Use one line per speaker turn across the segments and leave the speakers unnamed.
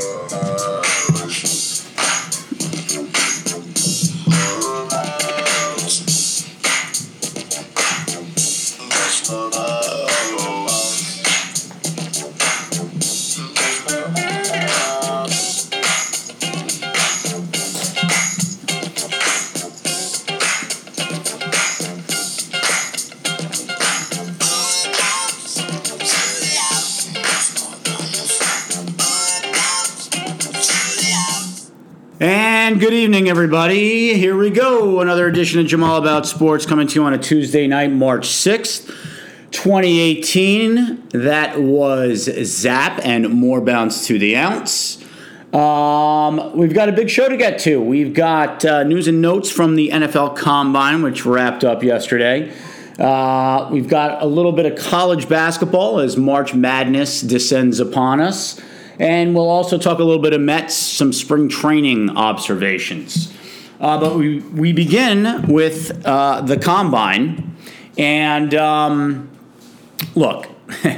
Good evening, everybody. Here we go. Another edition of Jamal About Sports coming to you on a Tuesday night, March 6th, 2018. That was Zap and more bounce to the ounce. Um, we've got a big show to get to. We've got uh, news and notes from the NFL Combine, which wrapped up yesterday. Uh, we've got a little bit of college basketball as March Madness descends upon us. And we'll also talk a little bit of Mets, some spring training observations. Uh, but we, we begin with uh, the combine. And um, look,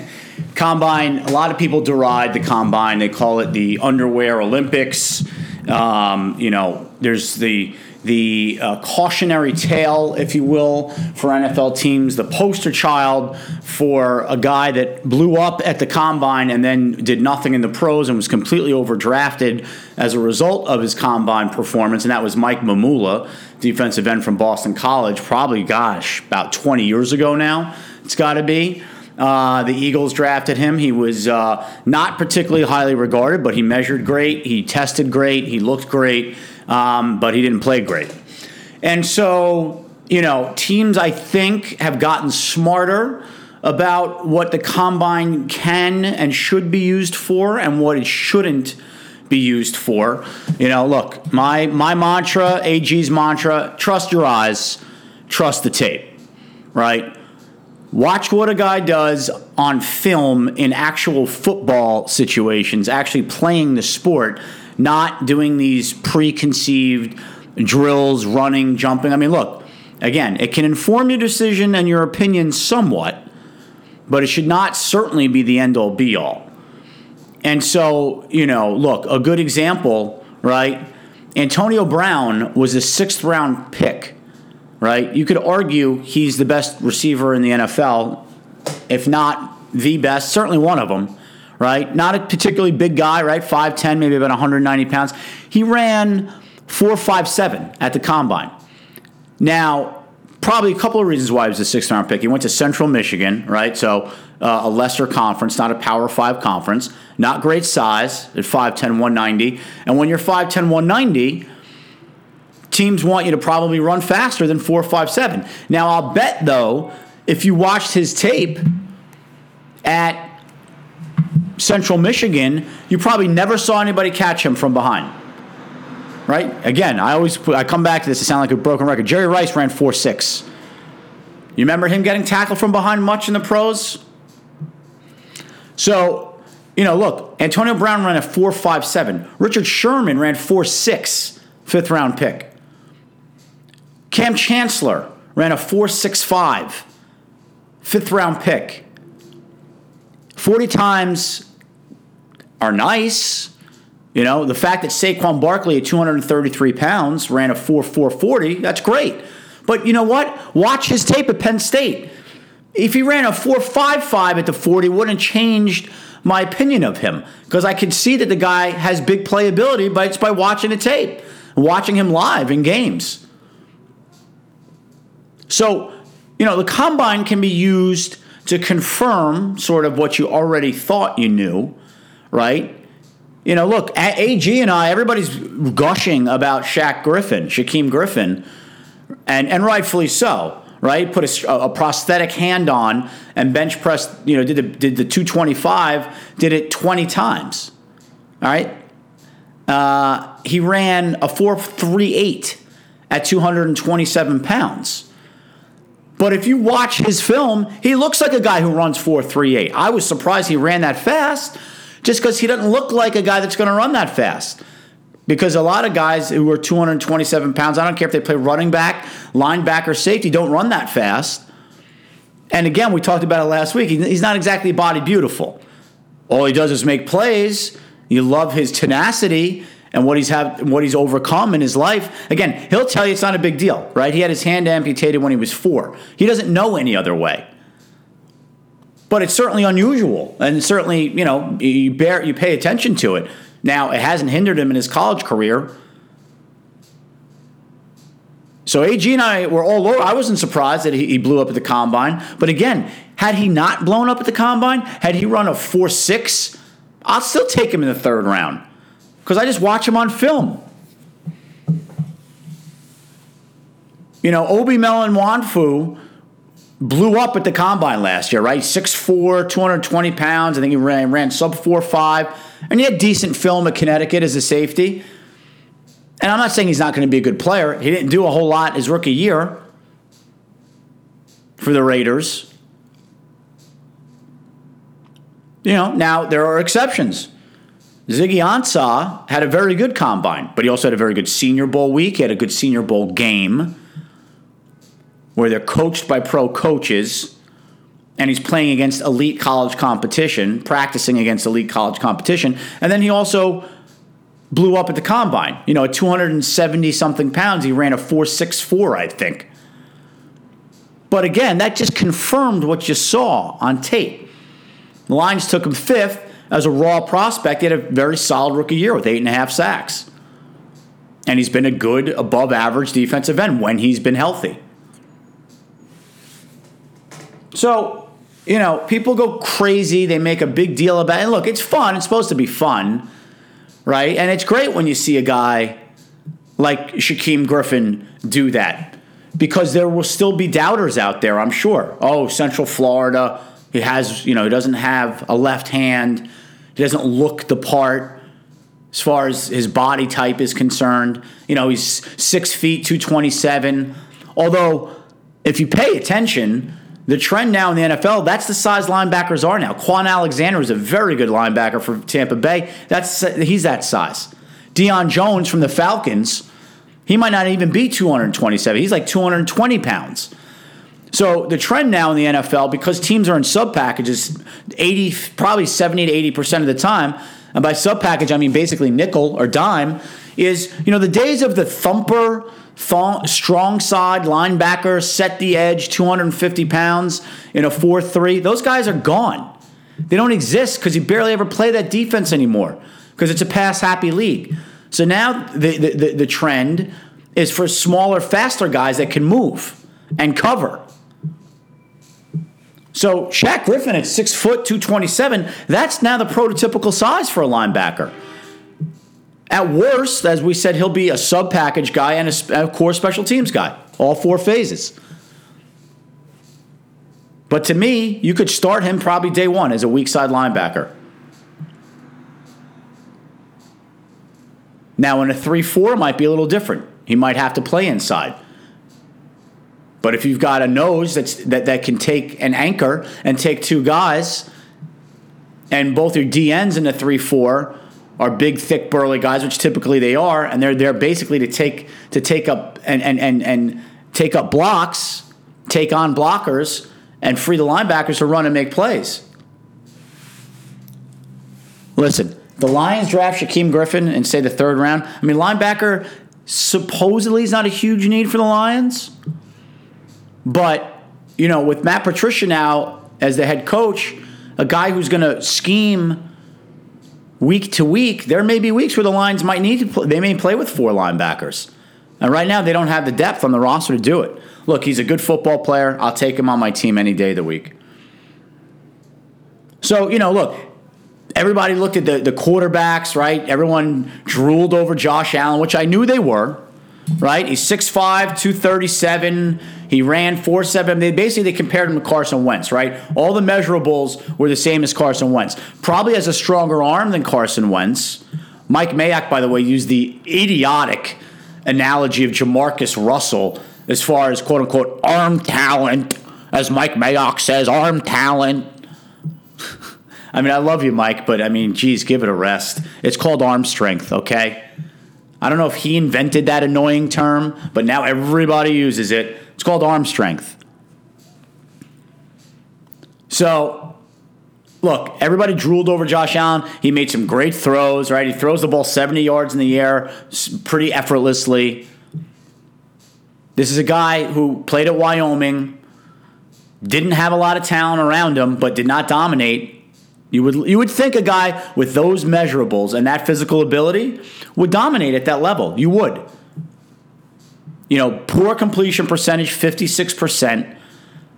combine, a lot of people deride the combine. They call it the underwear Olympics. Um, you know, there's the the uh, cautionary tale, if you will, for NFL teams, the poster child for a guy that blew up at the combine and then did nothing in the pros and was completely overdrafted as a result of his combine performance, and that was Mike Mamula, defensive end from Boston College, probably, gosh, about 20 years ago now, it's got to be. Uh, the Eagles drafted him. He was uh, not particularly highly regarded, but he measured great. He tested great. He looked great um, but he didn't play great. And so, you know, teams I think have gotten smarter about what the combine can and should be used for and what it shouldn't be used for. You know, look, my my mantra, AG's mantra, trust your eyes, trust the tape. Right? Watch what a guy does on film in actual football situations, actually playing the sport not doing these preconceived drills, running, jumping. I mean, look, again, it can inform your decision and your opinion somewhat, but it should not certainly be the end all be all. And so, you know, look, a good example, right? Antonio Brown was a sixth round pick, right? You could argue he's the best receiver in the NFL, if not the best, certainly one of them right? Not a particularly big guy, right? 5'10, maybe about 190 pounds. He ran 4'5'7 at the combine. Now, probably a couple of reasons why he was a sixth round pick. He went to Central Michigan, right? So uh, a lesser conference, not a Power Five conference. Not great size at 5'10, 190. And when you're 5'10, 190, teams want you to probably run faster than 4'5'7. Now, I'll bet, though, if you watched his tape at Central Michigan, you probably never saw anybody catch him from behind. Right? Again, I always I come back to this It sound like a broken record. Jerry Rice ran 4 6. You remember him getting tackled from behind much in the pros? So, you know, look, Antonio Brown ran a 4 5 7. Richard Sherman ran 4 6, fifth round pick. Kam Chancellor ran a 4 6 5, fifth round pick. 40 times are nice. You know, the fact that Saquon Barkley at 233 pounds ran a 4 440, that's great. But you know what? Watch his tape at Penn State. If he ran a 4.55 at the 40, wouldn't have changed my opinion of him because I could see that the guy has big playability but it's by watching the tape, watching him live in games. So, you know, the combine can be used to confirm sort of what you already thought you knew, right? You know, look, AG and I, everybody's gushing about Shaq Griffin, Shaquem Griffin, and, and rightfully so, right? Put a, a prosthetic hand on and bench press, you know, did the, did the 225, did it 20 times, all right? Uh, he ran a 438 at 227 pounds. But if you watch his film, he looks like a guy who runs 4.38. I was surprised he ran that fast just because he doesn't look like a guy that's going to run that fast. Because a lot of guys who are 227 pounds, I don't care if they play running back, linebacker, safety, don't run that fast. And again, we talked about it last week. He's not exactly body beautiful. All he does is make plays. You love his tenacity and what he's have what he's overcome in his life. Again, he'll tell you it's not a big deal, right? He had his hand amputated when he was four. He doesn't know any other way. But it's certainly unusual, and certainly you know you bear you pay attention to it. Now it hasn't hindered him in his college career. So AG and I were all over. I wasn't surprised that he, blew up at the combine. But again, had he not blown up at the combine, had he run a four six, I'll still take him in the third round because I just watch him on film. You know, Obi Melifonwu blew up at the combine last year, right? 6'4, 220 pounds. I think he ran, ran sub 4'5. And he had decent film at Connecticut as a safety. And I'm not saying he's not going to be a good player. He didn't do a whole lot his rookie year for the Raiders. You know, now there are exceptions. Ziggy Ansah had a very good combine, but he also had a very good Senior Bowl week. He had a good Senior Bowl game where they're coached by pro coaches and he's playing against elite college competition, practicing against elite college competition. And then he also blew up at the combine. You know, at 270 something pounds, he ran a 464, I think. But again, that just confirmed what you saw on tape. The Lions took him fifth as a raw prospect, he had a very solid rookie year with eight and a half sacks. And he's been a good, above average defensive end when he's been healthy. So, you know, people go crazy. They make a big deal about it. And look, it's fun. It's supposed to be fun, right? And it's great when you see a guy like Shaquem Griffin do that because there will still be doubters out there, I'm sure. Oh, Central Florida, he has, you know, he doesn't have a left hand. He doesn't look the part as far as his body type is concerned. You know, he's six feet, 227. Although, if you pay attention, the trend now in the NFL, that's the size linebackers are now. Kwon Alexander is a very good linebacker for Tampa Bay. That's he's that size. Deion Jones from the Falcons, he might not even be 227. He's like 220 pounds. So the trend now in the NFL, because teams are in sub packages, 80, probably 70 to 80 percent of the time, and by sub package I mean basically nickel or dime, is you know the days of the thumper, th- strong side linebacker, set the edge, 250 pounds in a 4-3. Those guys are gone. They don't exist because you barely ever play that defense anymore because it's a pass happy league. So now the, the, the, the trend is for smaller, faster guys that can move and cover. So Shaq Griffin at six foot two twenty seven, that's now the prototypical size for a linebacker. At worst, as we said, he'll be a sub package guy and a, a core special teams guy, all four phases. But to me, you could start him probably day one as a weak side linebacker. Now, in a 3 4, might be a little different. He might have to play inside. But if you've got a nose that's, that, that can take an anchor and take two guys, and both your DNs in a 3 4 are big, thick, burly guys, which typically they are, and they're there basically to take to take up and, and, and, and take up blocks, take on blockers, and free the linebackers to run and make plays. Listen, the Lions draft Shaquem Griffin and say the third round. I mean, linebacker supposedly is not a huge need for the Lions. But, you know, with Matt Patricia now as the head coach, a guy who's going to scheme week to week, there may be weeks where the Lions might need to play, they may play with four linebackers. And right now, they don't have the depth on the roster to do it. Look, he's a good football player. I'll take him on my team any day of the week. So, you know, look, everybody looked at the, the quarterbacks, right? Everyone drooled over Josh Allen, which I knew they were, right? He's 6'5, 237. He ran 4 7. They basically they compared him to Carson Wentz, right? All the measurables were the same as Carson Wentz. Probably has a stronger arm than Carson Wentz. Mike Mayock, by the way, used the idiotic analogy of Jamarcus Russell as far as quote unquote arm talent, as Mike Mayock says, arm talent. I mean, I love you, Mike, but I mean, geez, give it a rest. It's called arm strength, okay? I don't know if he invented that annoying term, but now everybody uses it. It's called arm strength. So, look, everybody drooled over Josh Allen. He made some great throws, right? He throws the ball 70 yards in the air pretty effortlessly. This is a guy who played at Wyoming, didn't have a lot of talent around him, but did not dominate. You would you would think a guy with those measurables and that physical ability would dominate at that level. You would. You know, poor completion percentage, 56%,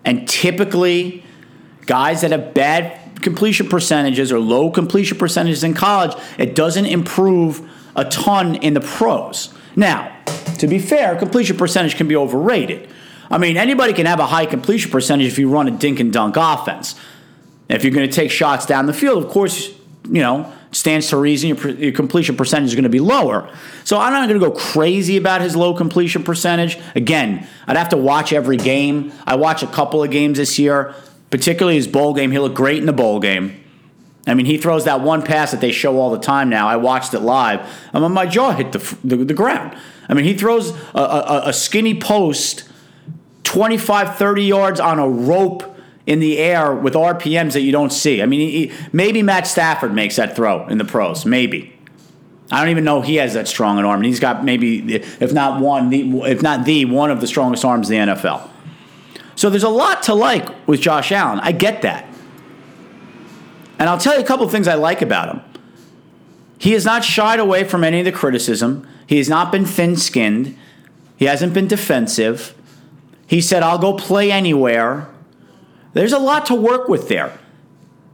and typically guys that have bad completion percentages or low completion percentages in college, it doesn't improve a ton in the pros. Now, to be fair, completion percentage can be overrated. I mean, anybody can have a high completion percentage if you run a dink and dunk offense. If you're going to take shots down the field, of course, you know, stands to reason your, your completion percentage is going to be lower. So I'm not going to go crazy about his low completion percentage. Again, I'd have to watch every game. I watch a couple of games this year, particularly his bowl game. He looked great in the bowl game. I mean, he throws that one pass that they show all the time now. I watched it live. I mean, my jaw hit the, the, the ground. I mean, he throws a, a, a skinny post 25, 30 yards on a rope in the air with RPMs that you don't see. I mean, he, maybe Matt Stafford makes that throw in the pros. Maybe. I don't even know he has that strong an arm. And he's got maybe, if not one, if not the one of the strongest arms in the NFL. So there's a lot to like with Josh Allen. I get that. And I'll tell you a couple of things I like about him. He has not shied away from any of the criticism. He has not been thin skinned. He hasn't been defensive. He said, I'll go play anywhere. There's a lot to work with there.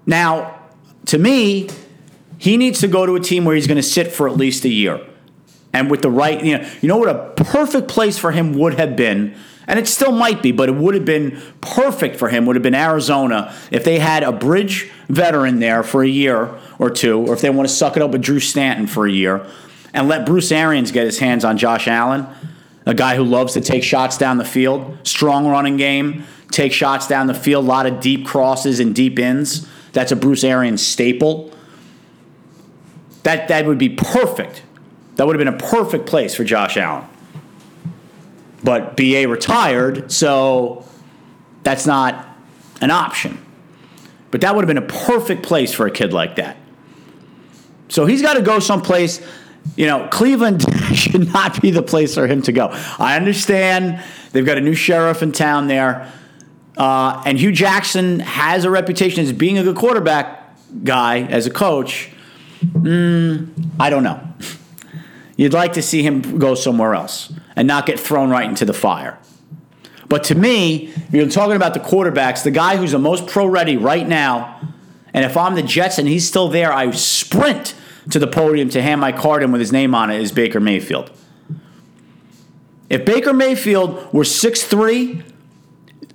Now, to me, he needs to go to a team where he's going to sit for at least a year. And with the right, you know, you know what a perfect place for him would have been, and it still might be, but it would have been perfect for him, would have been Arizona if they had a bridge veteran there for a year or two, or if they want to suck it up with Drew Stanton for a year and let Bruce Arians get his hands on Josh Allen, a guy who loves to take shots down the field, strong running game, take shots down the field, a lot of deep crosses and deep ins. That's a Bruce Arians staple. That, that would be perfect. That would have been a perfect place for Josh Allen. But BA retired, so that's not an option. But that would have been a perfect place for a kid like that. So he's got to go someplace. You know, Cleveland should not be the place for him to go. I understand they've got a new sheriff in town there. Uh, and Hue Jackson has a reputation as being a good quarterback guy as a coach. Mm, I don't know. You'd like to see him go somewhere else and not get thrown right into the fire. But to me, you're talking about the quarterbacks, the guy who's the most pro ready right now, and if I'm the Jets and he's still there, I sprint to the podium to hand my card in with his name on it is Baker Mayfield. If Baker Mayfield were 6'3,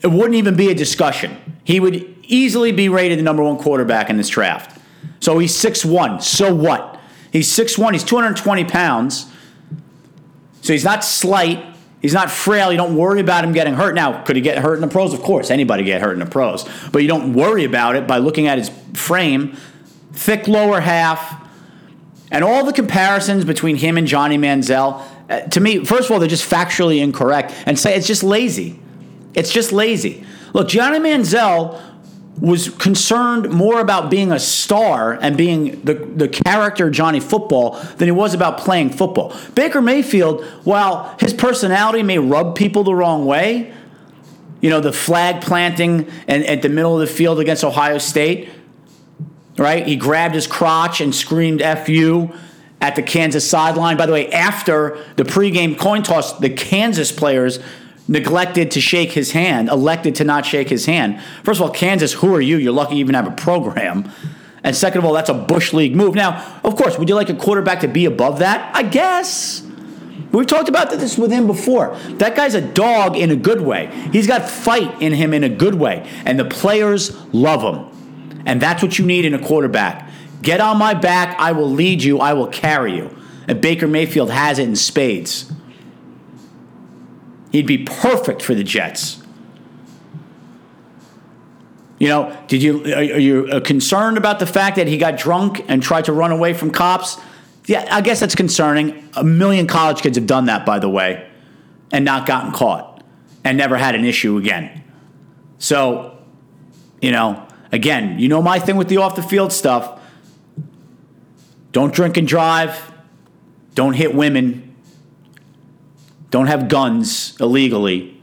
it wouldn't even be a discussion. He would easily be rated the number one quarterback in this draft. So he's 6'1. So what? He's 6'1. He's 220 pounds. So he's not slight. He's not frail. You don't worry about him getting hurt. Now, could he get hurt in the pros? Of course, anybody get hurt in the pros. But you don't worry about it by looking at his frame, thick lower half, and all the comparisons between him and Johnny Manziel. Uh, to me, first of all, they're just factually incorrect, and say it's just lazy. It's just lazy. Look, Johnny Manziel was concerned more about being a star and being the, the character Johnny football than he was about playing football. Baker Mayfield, while his personality may rub people the wrong way, you know, the flag planting and at the middle of the field against Ohio State, right? He grabbed his crotch and screamed FU at the Kansas sideline. By the way, after the pregame coin toss, the Kansas players neglected to shake his hand, elected to not shake his hand. First of all, Kansas, who are you? You're lucky you even have a program. And second of all, that's a Bush League move. Now, of course, would you like a quarterback to be above that? I guess. We've talked about this with him before. That guy's a dog in a good way. He's got fight in him in a good way. And the players love him. And that's what you need in a quarterback. Get on my back. I will lead you. I will carry you. And Baker Mayfield has it in spades. He'd be perfect for the Jets. You know, did you are you uh, concerned about the fact that he got drunk and tried to run away from cops? Yeah, I guess that's concerning. A million college kids have done that, by the way, and not gotten caught and never had an issue again. So, you know, Again, you know my thing with the off the field stuff. Don't drink and drive. Don't hit women. Don't have guns illegally.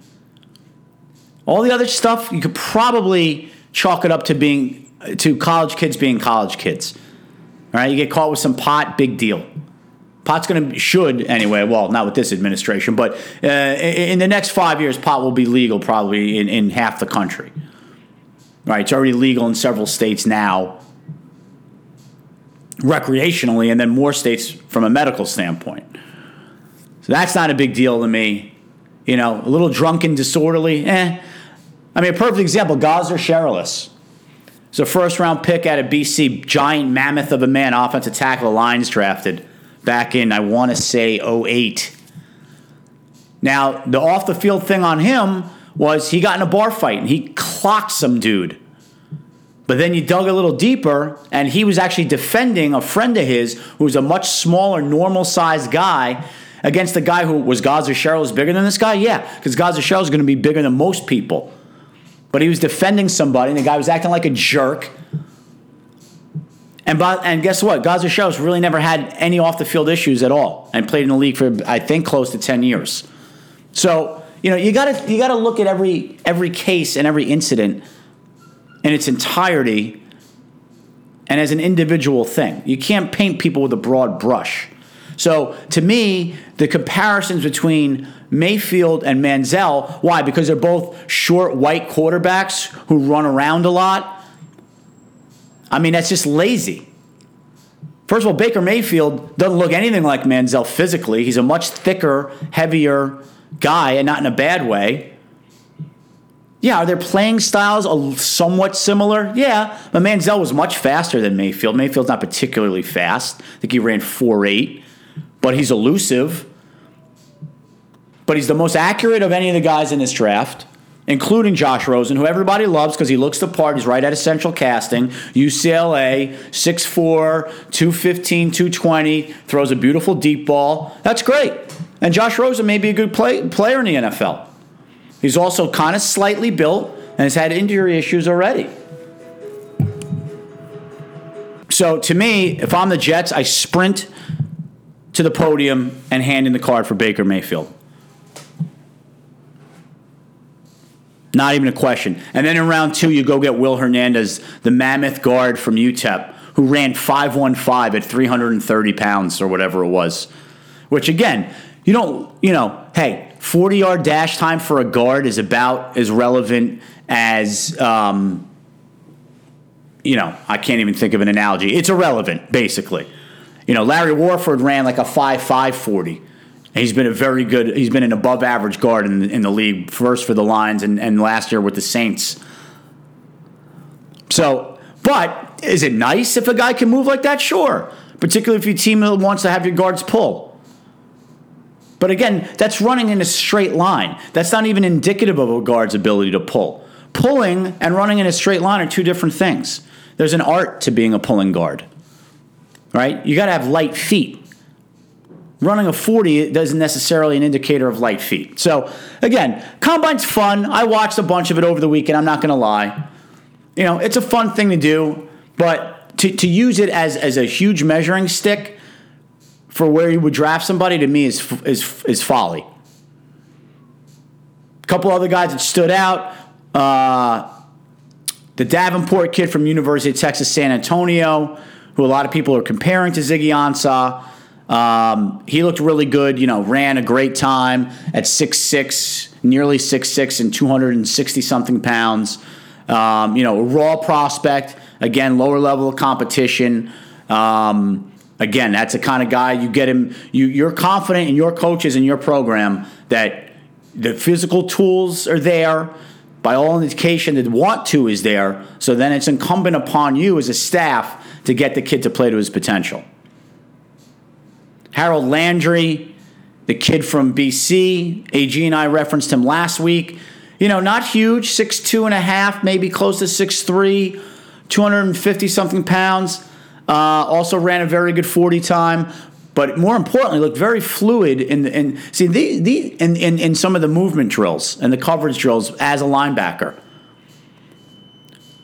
All the other stuff, you could probably chalk it up to being to college kids being college kids. All right, you get caught with some pot, big deal. Pot's going to should anyway. Well, not with this administration, but uh, in the next five years, pot will be legal probably in, in half the country. Right, it's already legal in several states now, recreationally, and then more states from a medical standpoint. So that's not a big deal to me. You know, a little drunken, disorderly, eh. I mean, a perfect example: Gosder Cherilus. He's a first round pick out of BC, giant mammoth of a man, offensive tackle, Lions drafted back in, I want to say, 08. Now, the off the field thing on him was he got in a bar fight and he clocked some dude. But then you dug a little deeper, and he was actually defending a friend of his who was a much smaller, normal sized guy against the guy who was Gosder Cherilus bigger than this guy? Yeah, because Gosder Cherilus is going to be bigger than most people. But he was defending somebody, and the guy was acting like a jerk. And, and guess what? Gosder Cherilus really never had any off the field issues at all and played in the league for, I think, close to 10 years. So, you know, you gotta you gotta look at every every case and every incident in its entirety and as an individual thing. You can't paint people with a broad brush. So to me, the comparisons between Mayfield and Manziel, why? Because they're both short white quarterbacks who run around a lot I mean, that's just lazy. First of all, Baker Mayfield doesn't look anything like Manziel physically. He's a much thicker, heavier guy, and not in a bad way. Yeah, are their playing styles somewhat similar? Yeah, but Manziel was much faster than Mayfield. Mayfield's not particularly fast. I think he ran 4.8, but he's elusive. But he's the most accurate of any of the guys in this draft including Josh Rosen, who everybody loves because he looks the part. He's right out of Central Casting. UCLA, 6'4, 215, 220, throws a beautiful deep ball. That's great. And Josh Rosen may be a good play, player in the NFL. He's also kind of slightly built and has had injury issues already. So to me, if I'm the Jets, I sprint to the podium and hand in the card for Baker Mayfield. Not even a question. And then in round two, you go get Will Hernandez, the mammoth guard from UTEP, who ran 515 at 330 pounds or whatever it was. Which, again, you don't, you know, hey, 40 yard dash time for a guard is about as relevant as, um, you know, I can't even think of an analogy. It's irrelevant, basically. You know, Larry Warford ran like a 5 5 40. He's been a very good. He's been an above average guard in, in the league. First for the Lions and, and last year with the Saints. So, but is it nice if a guy can move like that? Sure, particularly if your team wants to have your guards pull. But again, that's running in a straight line. That's not even indicative of a guard's ability to pull. Pulling and running in a straight line are two different things. There's an art to being a pulling guard, right? You got to have light feet running a 40 doesn't necessarily an indicator of light feet. So again, combine's fun. I watched a bunch of it over the weekend. I'm not going to lie. You know, it's a fun thing to do, but to, to use it as, as a huge measuring stick for where you would draft somebody to me is, is, is folly. A couple other guys that stood out. Uh, the Davenport kid from University of Texas San Antonio, who a lot of people are comparing to Ziggy Ansah. Um, he looked really good. You know, ran a great time at six six, nearly six six, and two hundred and sixty something pounds. Um, you know, a raw prospect. Again, lower level of competition. Um, again, that's the kind of guy you get him. You, you're confident in your coaches and your program that the physical tools are there. By all indication, the want to is there. So then it's incumbent upon you as a staff to get the kid to play to his potential. Harold Landry, the kid from BC. AG and I referenced him last week. You know, not huge, six two and a half, maybe close to six three, 250 something pounds. Uh, also ran a very good 40 time, but more importantly, looked very fluid in the, in see the, the in, in, in some of the movement drills and the coverage drills as a linebacker.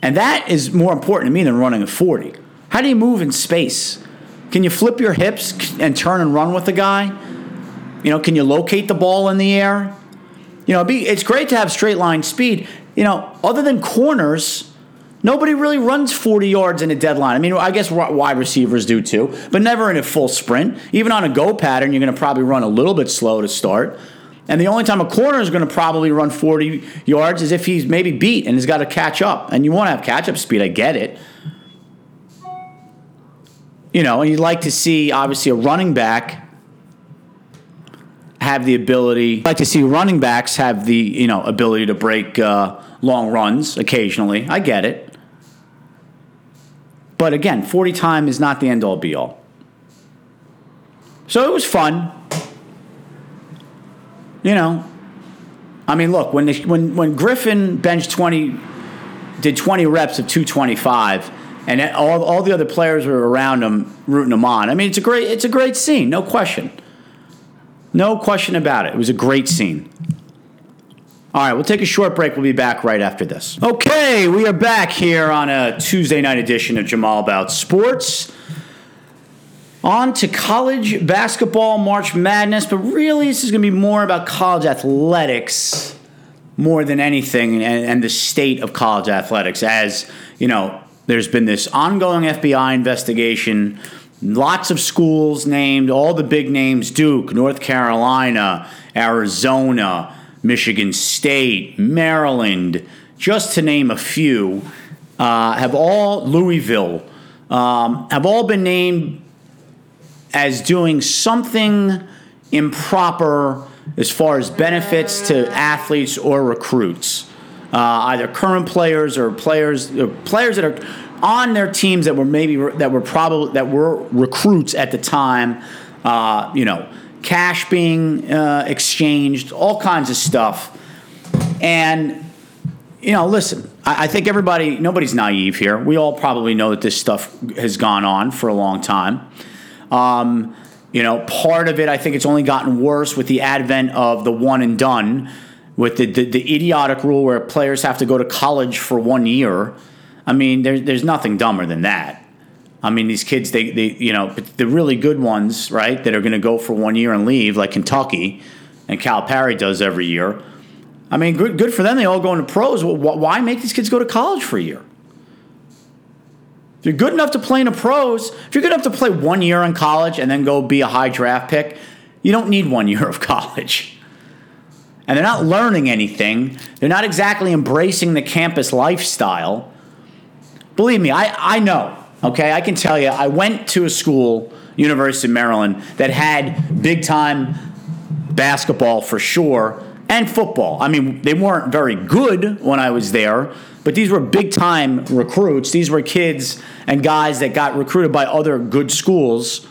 And that is more important to me than running a 40. How do you move in space? Can you flip your hips and turn and run with the guy? You know, can you locate the ball in the air? You know, be, it's great to have straight line speed. You know, other than corners, nobody really runs 40 yards in a deadline. I mean, I guess wide receivers do too, but never in a full sprint. Even on a go pattern, you're going to probably run a little bit slow to start. And the only time a corner is going to probably run 40 yards is if he's maybe beat and has got to catch up. And you want to have catch up speed, I get it. You know, and you'd like to see, obviously, a running back have the ability. I'd like to see running backs have the you know ability to break uh, long runs occasionally. I get it, but again, forty time is not the end all be all. So it was fun. You know, I mean, look when when when Griffin benched twenty, did twenty reps of two twenty five, and all all the other players were around him rooting him on. I mean, it's a great it's a great scene, no question. No question about it. It was a great scene. All right, we'll take a short break. We'll be back right after this. Okay, we are back here on a Tuesday night edition of Jamal About Sports. On to college basketball, March Madness, but really, this is going to be more about college athletics more than anything and, and the state of college athletics. As, you know, there's been this ongoing FBI investigation. Lots of schools named, all the big names Duke, North Carolina, Arizona, Michigan State, Maryland, just to name a few, uh, have all, Louisville, um, have all been named as doing something improper as far as benefits to athletes or recruits, uh, either current players or players, or players that are on their teams that were maybe that were probably that were recruits at the time. Uh, you know, cash being uh, exchanged, all kinds of stuff, and you know, listen. I, I think everybody, nobody's naive here. We all probably know that this stuff has gone on for a long time. Um, you know, part of it, I think it's only gotten worse with the advent of the one and done, with the, the, the idiotic rule where players have to go to college for one year I mean, there's there's nothing dumber than that. I mean, these kids, they, they you know, the really good ones, right, that are going to go for one year and leave, like Kentucky and Calipari does every year. I mean, good, good for them. They all go into pros. Why make these kids go to college for a year? If you're good enough to play in the pros, if you're good enough to play one year in college and then go be a high draft pick, you don't need one year of college. And they're not learning anything. They're not exactly embracing the campus lifestyle. Believe me, I, I know. Okay, I can tell you, I went to a school, University of Maryland, that had big time basketball for sure and football. I mean, they weren't very good when I was there, but these were big time recruits. These were kids and guys that got recruited by other good schools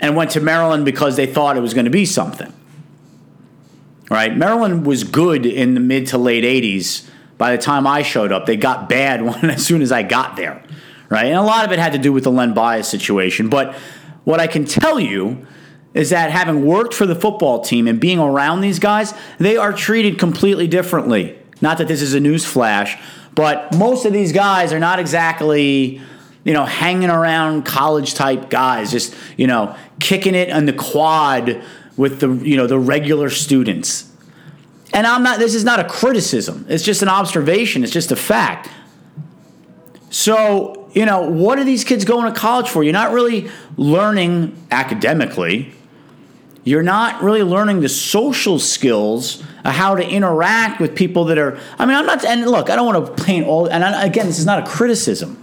and went to Maryland because they thought it was going to be something. Right? Maryland was good in the mid to late 80s by the time I showed up, they got bad when, as soon as I got there, right? And a lot of it had to do with the Len Bias situation. But what I can tell you is that having worked for the football team and being around these guys, they are treated completely differently. Not that this is a news flash, but most of these guys are not exactly you know, hanging around college type guys, just, you know, kicking it on the quad with the, you know, the regular students. And I'm not, this is not a criticism, it's just an observation, it's just a fact. So, you know, what are these kids going to college for? You're not really learning academically. You're not really learning the social skills how to interact with people that are. I mean, I'm not. And look, I don't want to paint all. And I, again, this is not a criticism.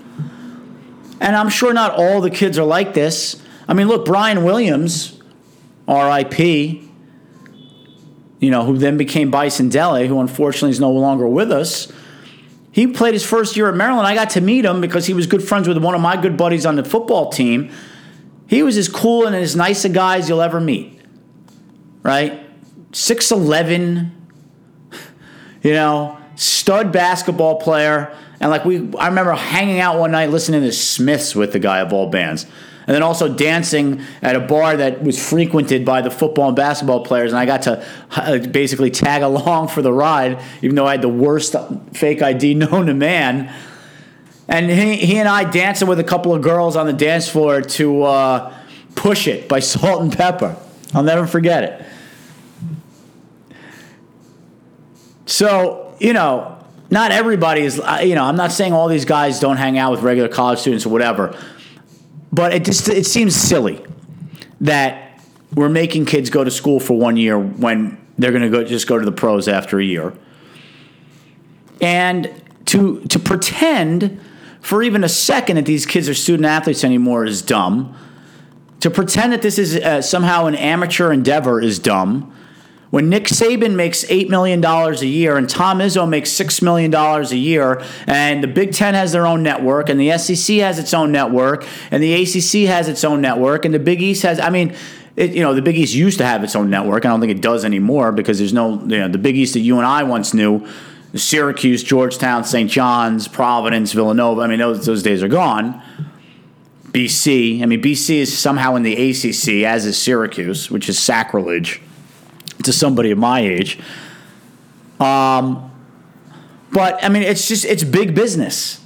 And I'm sure not all the kids are like this. I mean, look, Brian Williams, R.I.P you know, who then became Bison Dele, who unfortunately is no longer with us. He played his first year at Maryland. I got to meet him because he was good friends with one of my good buddies on the football team. He was as cool and as nice a guy as you'll ever meet. Right? 6'11, you know, stud basketball player. And like we I remember hanging out one night listening to Smiths with the guy of all bands and then also dancing at a bar that was frequented by the football and basketball players. And I got to uh, basically tag along for the ride, even though I had the worst fake ID known to man. And he, he and I dancing with a couple of girls on the dance floor to uh, Push It by Salt-N-Pepa. I'll never forget it. So, you know, not everybody is, uh, you know, I'm not saying all these guys don't hang out with regular college students or whatever, but it just it seems silly that we're making kids go to school for one year when they're going to go just go to the pros after a year. And to to pretend for even a second that these kids are student athletes anymore is dumb. To pretend that this is uh, somehow an amateur endeavor is dumb. When Nick Saban makes $8 million a year and Tom Izzo makes $6 million a year, and the Big Ten has their own network, and the SEC has its own network, and the ACC has its own network, and the Big East has, I mean, it, you know, the Big East used to have its own network. I don't think it does anymore because there's no, you know, the Big East that you and I once knew Syracuse, Georgetown, St. John's, Providence, Villanova. I mean, those, those days are gone. BC. I mean, BC is somehow in the ACC, as is Syracuse, which is sacrilege to somebody of my age. Um, but I mean, it's just it's big business.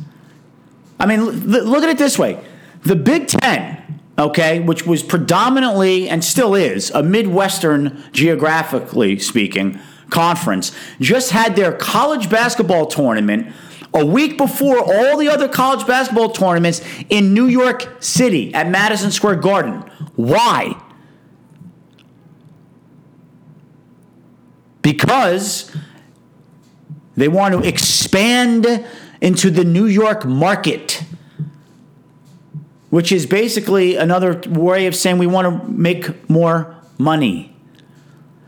I mean, look at it this way: the Big Ten, okay, which was predominantly and still is a Midwestern, geographically speaking, conference, just had their college basketball tournament a week before all the other college basketball tournaments in New York City at Madison Square Garden. Why? Because they want to expand into the New York market, which is basically another way of saying we want to make more money.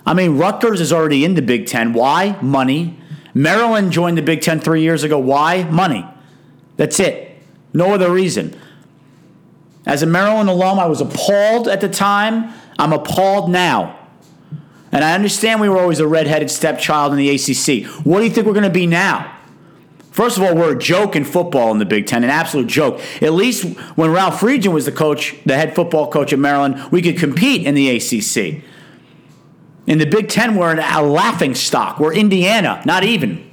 I mean, Rutgers is already in the Big Ten. Why? Money. Maryland joined the Big Ten three years ago. Why? Money. That's it. No other reason. As a Maryland alum, I was appalled at the time. I'm appalled now. And I understand we were always a redheaded stepchild in the ACC. What do you think we're going to be now? First of all, we're a joke in football in the Big Ten, an absolute joke. At least when Ralph Friedgen was the coach, the head football coach at Maryland, we could compete in the ACC. In the Big Ten, we're a laughing stock. We're Indiana, not even.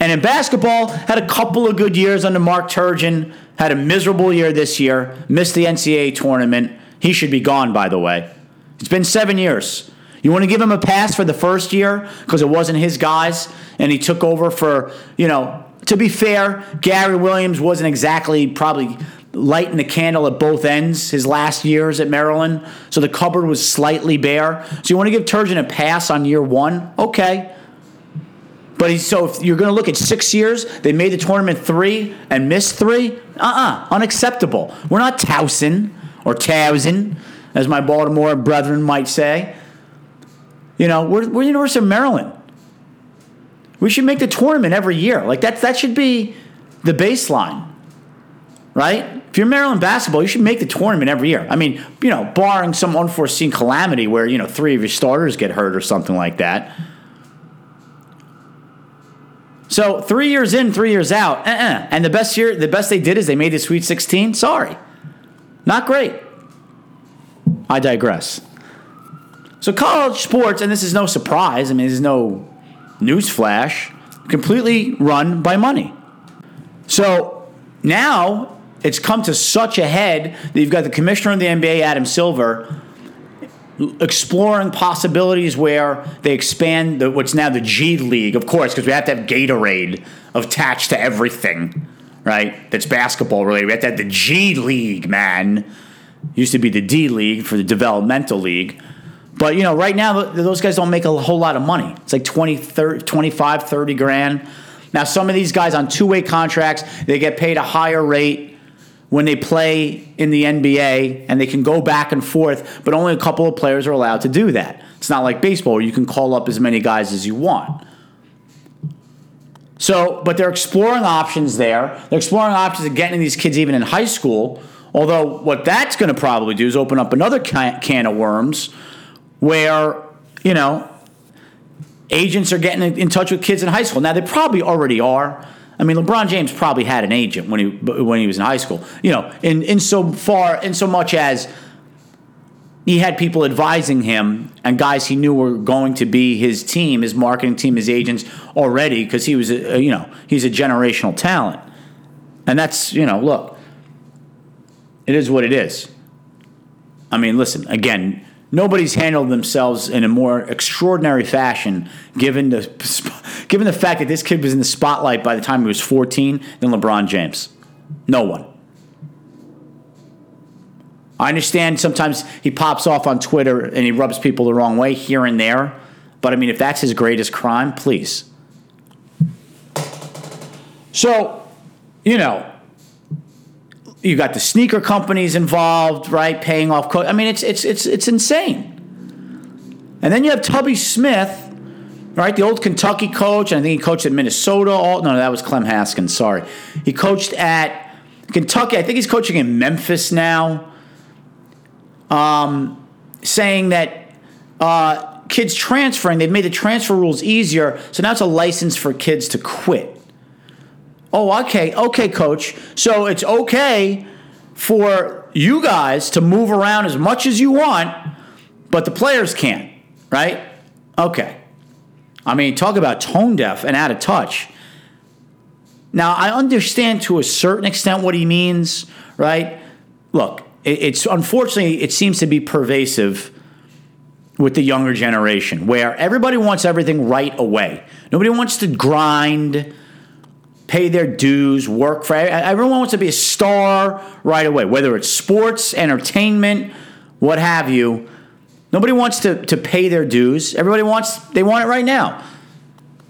And in basketball, had a couple of good years under Mark Turgeon, had a miserable year this year, missed the NCAA tournament. He should be gone, by the way. It's been seven years. You want to give him a pass for the first year because it wasn't his guys and he took over for, you know, to be fair, Gary Williams wasn't exactly probably lighting the candle at both ends his last years at Maryland. So the cupboard was slightly bare. So you want to give Turgeon a pass on year one? Okay. But he's, so if you're going to look at six years, they made the tournament three and missed three. Uh-uh, unacceptable. We're not Towson or Towson, as my Baltimore brethren might say. You know, we're, we're University of Maryland. We should make the tournament every year. Like that, that should be the baseline, right? If you're Maryland basketball, you should make the tournament every year. I mean, you know, barring some unforeseen calamity where, you know, three of your starters get hurt or something like that. So three years in, three years out, uh-uh. and the best year, the best they did is they made the Sweet 16. Sorry, not great. I digress. So college sports, and this is no surprise. I mean, there's no newsflash. Completely run by money. So now it's come to such a head that you've got the commissioner of the NBA, Adam Silver, exploring possibilities where they expand the, what's now the G League, of course, because we have to have Gatorade attached to everything, right? That's basketball related. We have to have the G League, man. Used to be the D League for the developmental league. But, you know, right now, those guys don't make a whole lot of money. It's like 20, 30, 25, 30 grand. Now, some of these guys on two way contracts, they get paid a higher rate when they play in the NBA and they can go back and forth, but only a couple of players are allowed to do that. It's not like baseball where you can call up as many guys as you want. So, but they're exploring options there. They're exploring options of getting these kids even in high school. Although, what that's going to probably do is open up another can of worms where, you know, agents are getting in touch with kids in high school. Now, they probably already are. I mean, LeBron James probably had an agent when he when he was in high school. You know, in in so far in so much as he had people advising him and guys he knew were going to be his team, his marketing team, his agents already because he was, a, you know, he's a generational talent. And that's, you know, look, it is what it is. I mean, listen, again, nobody's handled themselves in a more extraordinary fashion given the given the fact that this kid was in the spotlight by the time he was 14 than LeBron James. No one. I understand sometimes he pops off on Twitter and he rubs people the wrong way here and there, but I mean if that's his greatest crime, please. So, you know, you got the sneaker companies involved, right? Paying off. Co- I mean, it's it's it's it's insane. And then you have Tubby Smith, right? The old Kentucky coach. I think he coached at Minnesota. All no, that was Clem Haskins. Sorry, he coached at Kentucky. I think he's coaching in Memphis now. Um, saying that uh, kids transferring, they've made the transfer rules easier, so now it's a license for kids to quit. Oh, okay, okay, coach. So it's okay for you guys to move around as much as you want, but the players can't, right? Okay. I mean, talk about tone deaf and out of touch. Now, I understand to a certain extent what he means, right? Look, it's unfortunately, it seems to be pervasive with the younger generation where everybody wants everything right away. Nobody wants to grind pay their dues, work for everyone wants to be a star right away, whether it's sports, entertainment, what have you. Nobody wants to, to pay their dues. Everybody wants they want it right now.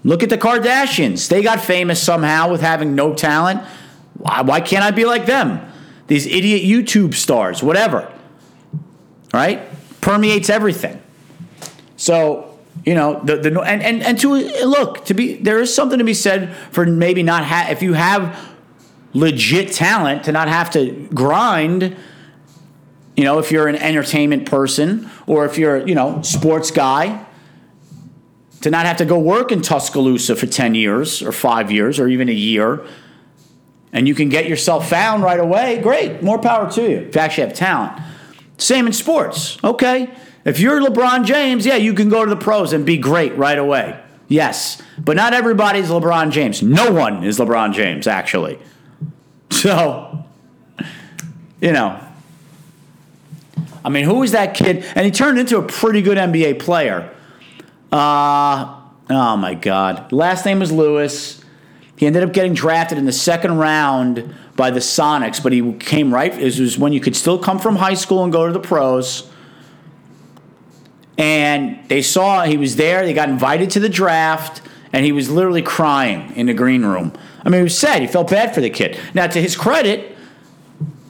Look at the Kardashians. They got famous somehow with having no talent. Why, why can't I be like them? These idiot YouTube stars, whatever. Right? Permeates everything. So you know the the and and, and to look to be there is something to be said for maybe not ha- if you have legit talent to not have to grind you know if you're an entertainment person or if you're you know sports guy to not have to go work in Tuscaloosa for 10 years or 5 years or even a year and you can get yourself found right away great more power to you if you actually have talent same in sports okay if you're LeBron James, yeah, you can go to the pros and be great right away. Yes, but not everybody's LeBron James. No one is LeBron James, actually. So, you know, I mean, who was that kid? And he turned into a pretty good NBA player. Uh, oh my God. Last name was Lewis. He ended up getting drafted in the second round by the Sonics, but he came right. It was when you could still come from high school and go to the pros and they saw he was there. They got invited to the draft, and he was literally crying in the green room. I mean, he was sad. He felt bad for the kid. Now, to his credit,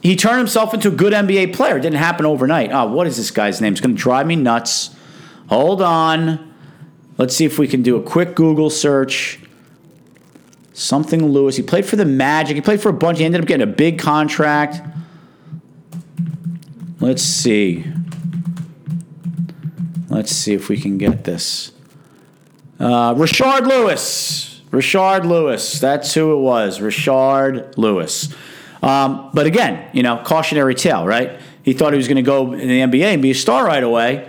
he turned himself into a good NBA player. It didn't happen overnight. Oh, what is this guy's name? It's going to drive me nuts. Hold on. Let's see if we can do a quick Google search. Something Lewis. He played for the Magic. He played for a bunch. He ended up getting a big contract. Let's see. Let's see if we can get this. Uh, Rashard Lewis. Rashard Lewis. That's who it was. Rashard Lewis. Um, but again, you know, cautionary tale, right? He thought he was going to go in the NBA and be a star right away.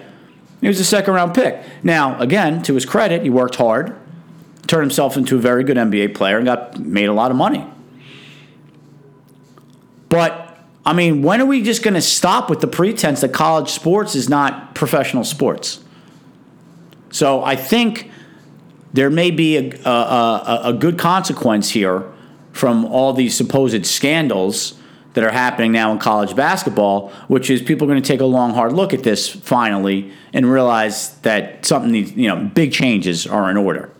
He was a second round pick. Now, again, to his credit, he worked hard, turned himself into a very good NBA player, and got made a lot of money. But I mean, when are we just going to stop with the pretense that college sports is not professional sports? So I think there may be a, a, a, good consequence here from all these supposed scandals that are happening now in college basketball, which is people are going to take a long, hard look at this finally and realize that something needs, you know, big changes are in order.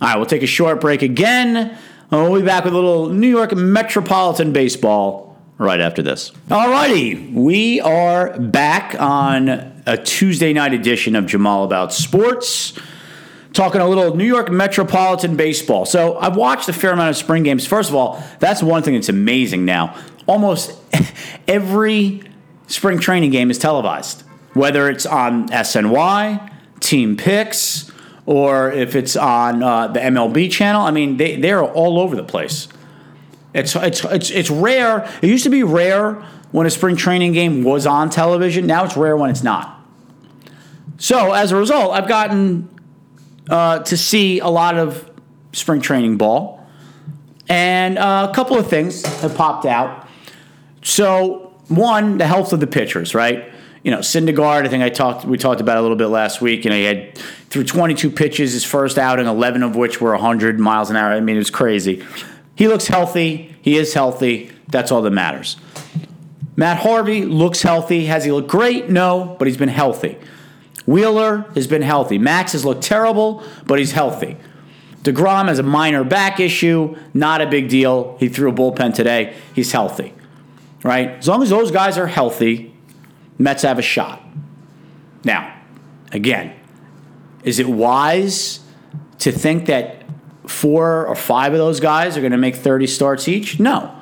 All right, we'll take a short break again. Uh, we'll be back with a little New York Metropolitan baseball right after this. All righty, we are back on a Tuesday night edition of Jamal About Sports. Talking a little New York Metropolitan baseball. So I've watched a fair amount of spring games. First of all, that's one thing that's amazing now. Almost every spring training game is televised, whether it's on SNY, Team Picks, or if it's on uh, the MLB channel. I mean, they, they're all over the place. It's, it's, it's, it's rare. It used to be rare when a spring training game was on television. Now it's rare when it's not. So as a result, I've gotten uh, to see a lot of spring training ball. And uh, a couple of things have popped out. So, one, the health of the pitchers, right? You know, Syndergaard, I think I talked we talked about a little bit last week. You know, he had through 22 pitches his first outing, 11 of which were 100 miles an hour. I mean, it was crazy. He looks healthy. He is healthy. That's all that matters. Matt Harvey looks healthy. Has he looked great? No, but he's been healthy. Wheeler has been healthy. Max has looked terrible, but he's healthy. DeGrom has a minor back issue, not a big deal. He threw a bullpen today. He's healthy, right? As long as those guys are healthy, Mets have a shot. Now, again, is it wise to think that four or five of those guys are going to make 30 starts each? No.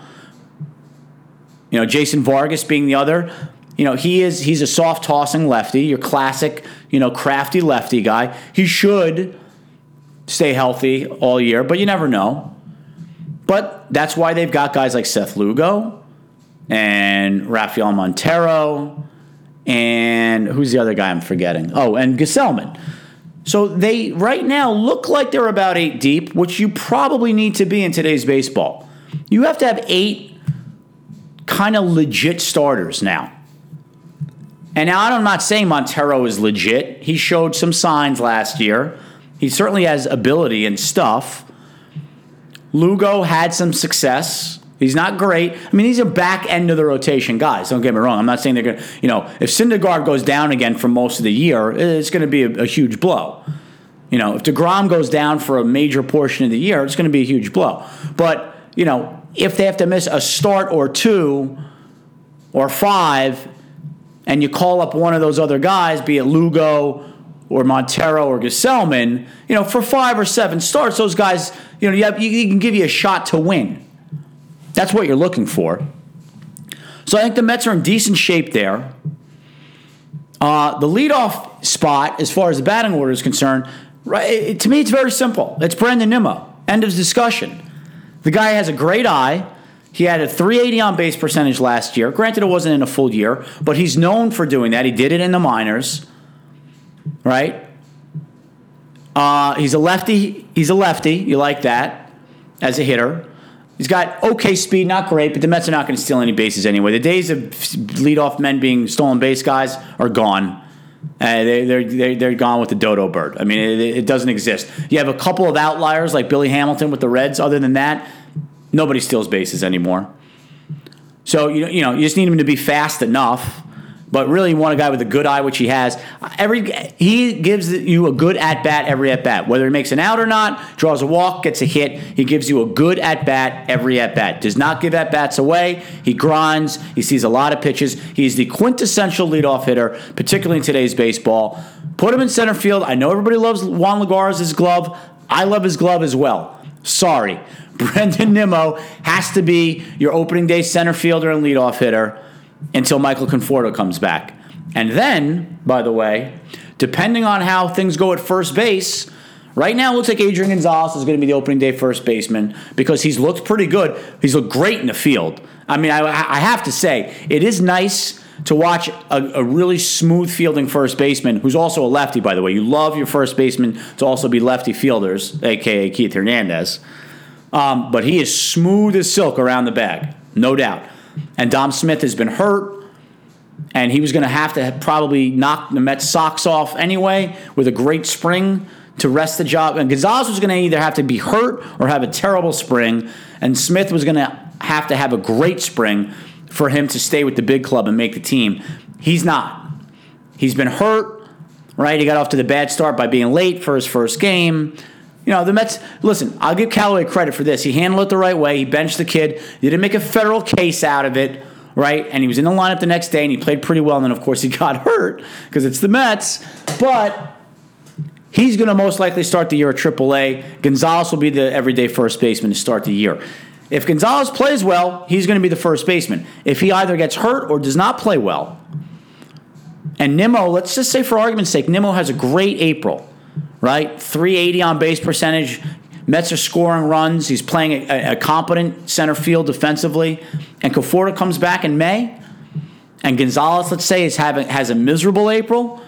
You know, Jason Vargas being the other, you know, he is he's a soft tossing lefty, your classic, you know, crafty lefty guy. He should stay healthy all year, but you never know. But that's why they've got guys like Seth Lugo and Rafael Montero and who's the other guy I'm forgetting? Oh, and Gsellman. So they right now look like they're about eight deep, which you probably need to be in today's baseball. You have to have eight kind of legit starters now. And now I'm not saying Montero is legit. He showed some signs last year. He certainly has ability and stuff. Lugo had some success. He's not great. I mean, he's a back end of the rotation guys. Don't get me wrong. I'm not saying they're going to, you know, if Syndergaard goes down again for most of the year, it's going to be a, a huge blow. You know, if DeGrom goes down for a major portion of the year, it's going to be a huge blow. But, you know, if they have to miss a start or two or five, and you call up one of those other guys, be it Lugo or Montero or Gsellman, you know, for five or seven starts, those guys, you know, you, have, you, you can give you a shot to win. That's what you're looking for. So I think the Mets are in decent shape there. Uh, the leadoff spot, as far as the batting order is concerned, right, it, to me, it's very simple. It's Brandon Nimmo. End of discussion. The guy has a great eye. He had a 380 on base percentage last year. Granted, it wasn't in a full year, but he's known for doing that. He did it in the minors right? Uh, he's a lefty. He's a lefty. You like that as a hitter. He's got okay speed, not great, but the Mets are not going to steal any bases anyway. The days of leadoff men being stolen base guys are gone. Uh, they, they're, they're, they're gone with the dodo bird. I mean, it, it doesn't exist. You have a couple of outliers like Billy Hamilton with the Reds. Other than that, nobody steals bases anymore. So, you know, you know, you just need him to be fast enough but really you want a guy with a good eye, which he has. Every he gives you a good at bat every at bat, whether he makes an out or not, draws a walk, gets a hit. He gives you a good at bat every at bat. Does not give at bats away. He grinds. He sees a lot of pitches. He's the quintessential leadoff hitter, particularly in today's baseball. Put him in center field. I know everybody loves Juan Lagares' glove. I love his glove as well. Sorry. Brandon Nimmo has to be your opening day center fielder and leadoff hitter until Michael Conforto comes back. And then, by the way, depending on how things go at first base, right now it looks like Adrian Gonzalez is going to be the opening day first baseman because he's looked pretty good. He's looked great in the field. I mean, I, I have to say, it is nice to watch a, a, really smooth fielding first baseman who's also a lefty, by the way. You love your first baseman to also be lefty fielders, aka Keith Hernandez. Um, but he is smooth as silk around the bag, no doubt. And Dom Smith has been hurt, and he was going to have to probably knock the Mets' socks off anyway with a great spring to wrest the job. And Gonzalez was going to either have to be hurt or have a terrible spring, and Smith was going to have to have a great spring for him to stay with the big club and make the team. He's not. He's been hurt, right? He got off to the bad start by being late for his first game. You know, the Mets, listen, I'll give Callaway credit for this. He handled it the right way. He benched the kid. He didn't make a federal case out of it, right? And he was in the lineup the next day and he played pretty well. And then, of course, he got hurt because it's the Mets. But he's going to most likely start the year at AAA. Gonzalez will be the everyday first baseman to start the year. If Gonzalez plays well, he's going to be the first baseman. If he either gets hurt or does not play well, and Nimmo, let's just say for argument's sake, Nimmo has a great April right? 380 on base percentage, Mets are scoring runs. He's playing a, a competent center field defensively. And Conforto comes back in May. And Gonzalez, let's say, is having has a miserable April.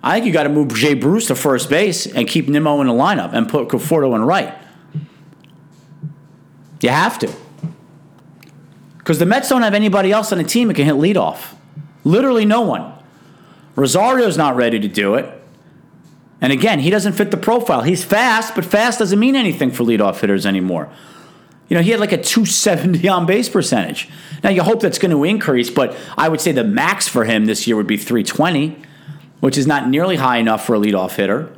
I think you got to move Jay Bruce to first base and keep Nimmo in the lineup and put Conforto in right. You have to. Because the Mets don't have anybody else on the team that can hit leadoff. Literally no one. Rosario's not ready to do it. And again, he doesn't fit the profile. He's fast, but fast doesn't mean anything for leadoff hitters anymore. You know, he had like a 270 on base percentage. Now, you hope that's going to increase, but I would say the max for him this year would be 320, which is not nearly high enough for a leadoff hitter.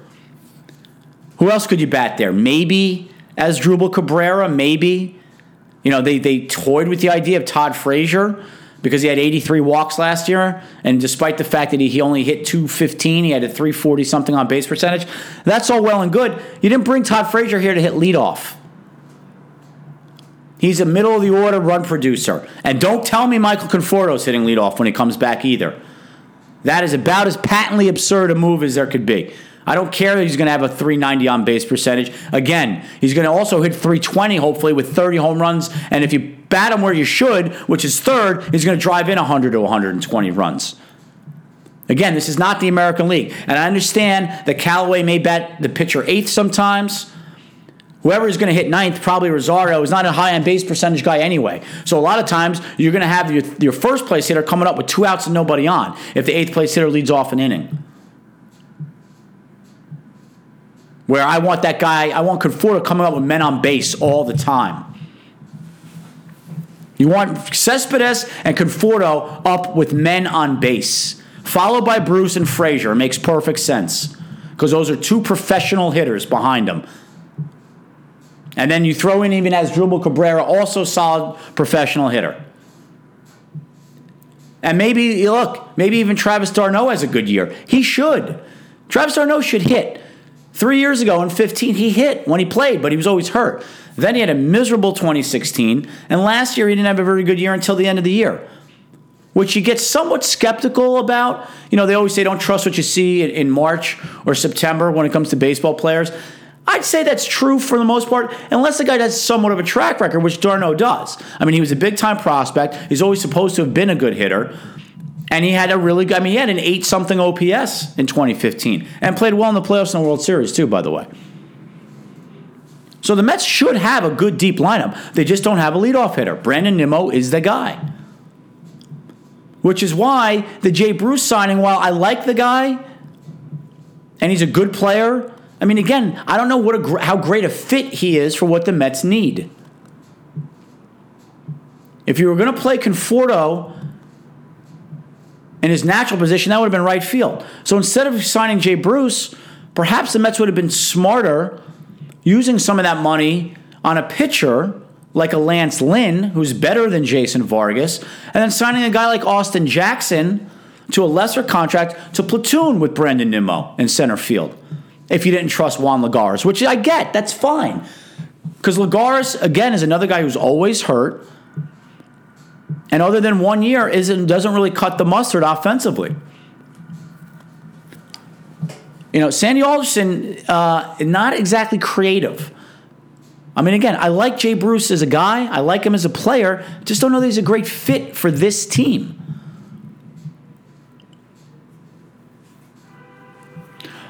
Who else could you bat there? Maybe Asdrubal Cabrera, maybe. You know, they, they toyed with the idea of Todd Frazier because he had 83 walks last year, and despite the fact that he, he only hit 215, he had a 340 something on base percentage. That's all well and good. You didn't bring Todd Frazier here to hit leadoff. He's a middle of the order run producer. And don't tell me Michael Conforto's hitting leadoff when he comes back either. That is about as patently absurd a move as there could be. I don't care that he's going to have a 390 on base percentage. Again, he's going to also hit 320, hopefully, with 30 home runs. And if you bat him where you should, which is third, he's going to drive in 100 to 120 runs. Again, this is not the American League. And I understand that Callaway may bat the pitcher eighth sometimes. Whoever is going to hit ninth, probably Rosario, is not a high on base percentage guy anyway. So a lot of times you're going to have your, your first place hitter coming up with two outs and nobody on if the eighth place hitter leads off an inning. where I want that guy, I want Conforto coming up with men on base all the time. You want Cespedes and Conforto up with men on base, followed by Bruce and Frazier. It makes perfect sense because those are two professional hitters behind them. And then you throw in even Asdrubal Cabrera, also solid professional hitter. And maybe, look, maybe even Travis d'Arnaud has a good year. He should. Travis d'Arnaud should hit. Three years ago in 15, he hit when he played, but he was always hurt. Then he had a miserable 2016, and last year he didn't have a very good year until the end of the year, which you get somewhat skeptical about. You know, they always say don't trust what you see in March or September when it comes to baseball players. I'd say that's true for the most part, unless the guy has somewhat of a track record, which d'Arnaud does. I mean, he was a big time prospect. He's always supposed to have been a good hitter. And he had a really good, I mean, he had an eight something OPS in 2015 and played well in the playoffs and the World Series, too, by the way. So the Mets should have a good deep lineup. They just don't have a leadoff hitter. Brandon Nimmo is the guy. Which is why the Jay Bruce signing, while I like the guy and he's a good player, I mean, again, I don't know what a, how great a fit he is for what the Mets need. If you were going to play Conforto in his natural position, that would have been right field. So instead of signing Jay Bruce, perhaps the Mets would have been smarter using some of that money on a pitcher like a Lance Lynn, who's better than Jason Vargas, and then signing a guy like Austin Jackson to a lesser contract to platoon with Brandon Nimmo in center field. If you didn't trust Juan Lagares, which I get, that's fine. Because Lagares, again, is another guy who's always hurt and other than one year, isn't doesn't really cut the mustard offensively. You know, Sandy Alderson, uh, not exactly creative. I mean, again, I like Jay Bruce as a guy. I like him as a player. Just don't know that he's a great fit for this team.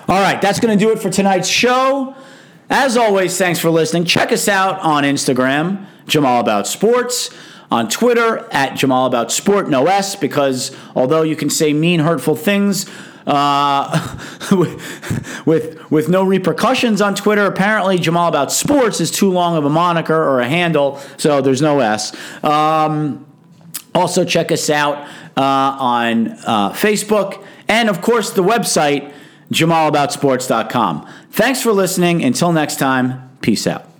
All right, that's going to do it for tonight's show. As always, thanks for listening. Check us out on Instagram, Jamal About Sports on Twitter at Jamal About Sport, no S, because although you can say mean, hurtful things uh, with, with no repercussions on Twitter, apparently Jamal About Sports is too long of a moniker or a handle, so there's no S. Um, also, check us out uh, on uh, Facebook and, of course, the website, jamalaboutsports.com. Thanks for listening. Until next time, peace out.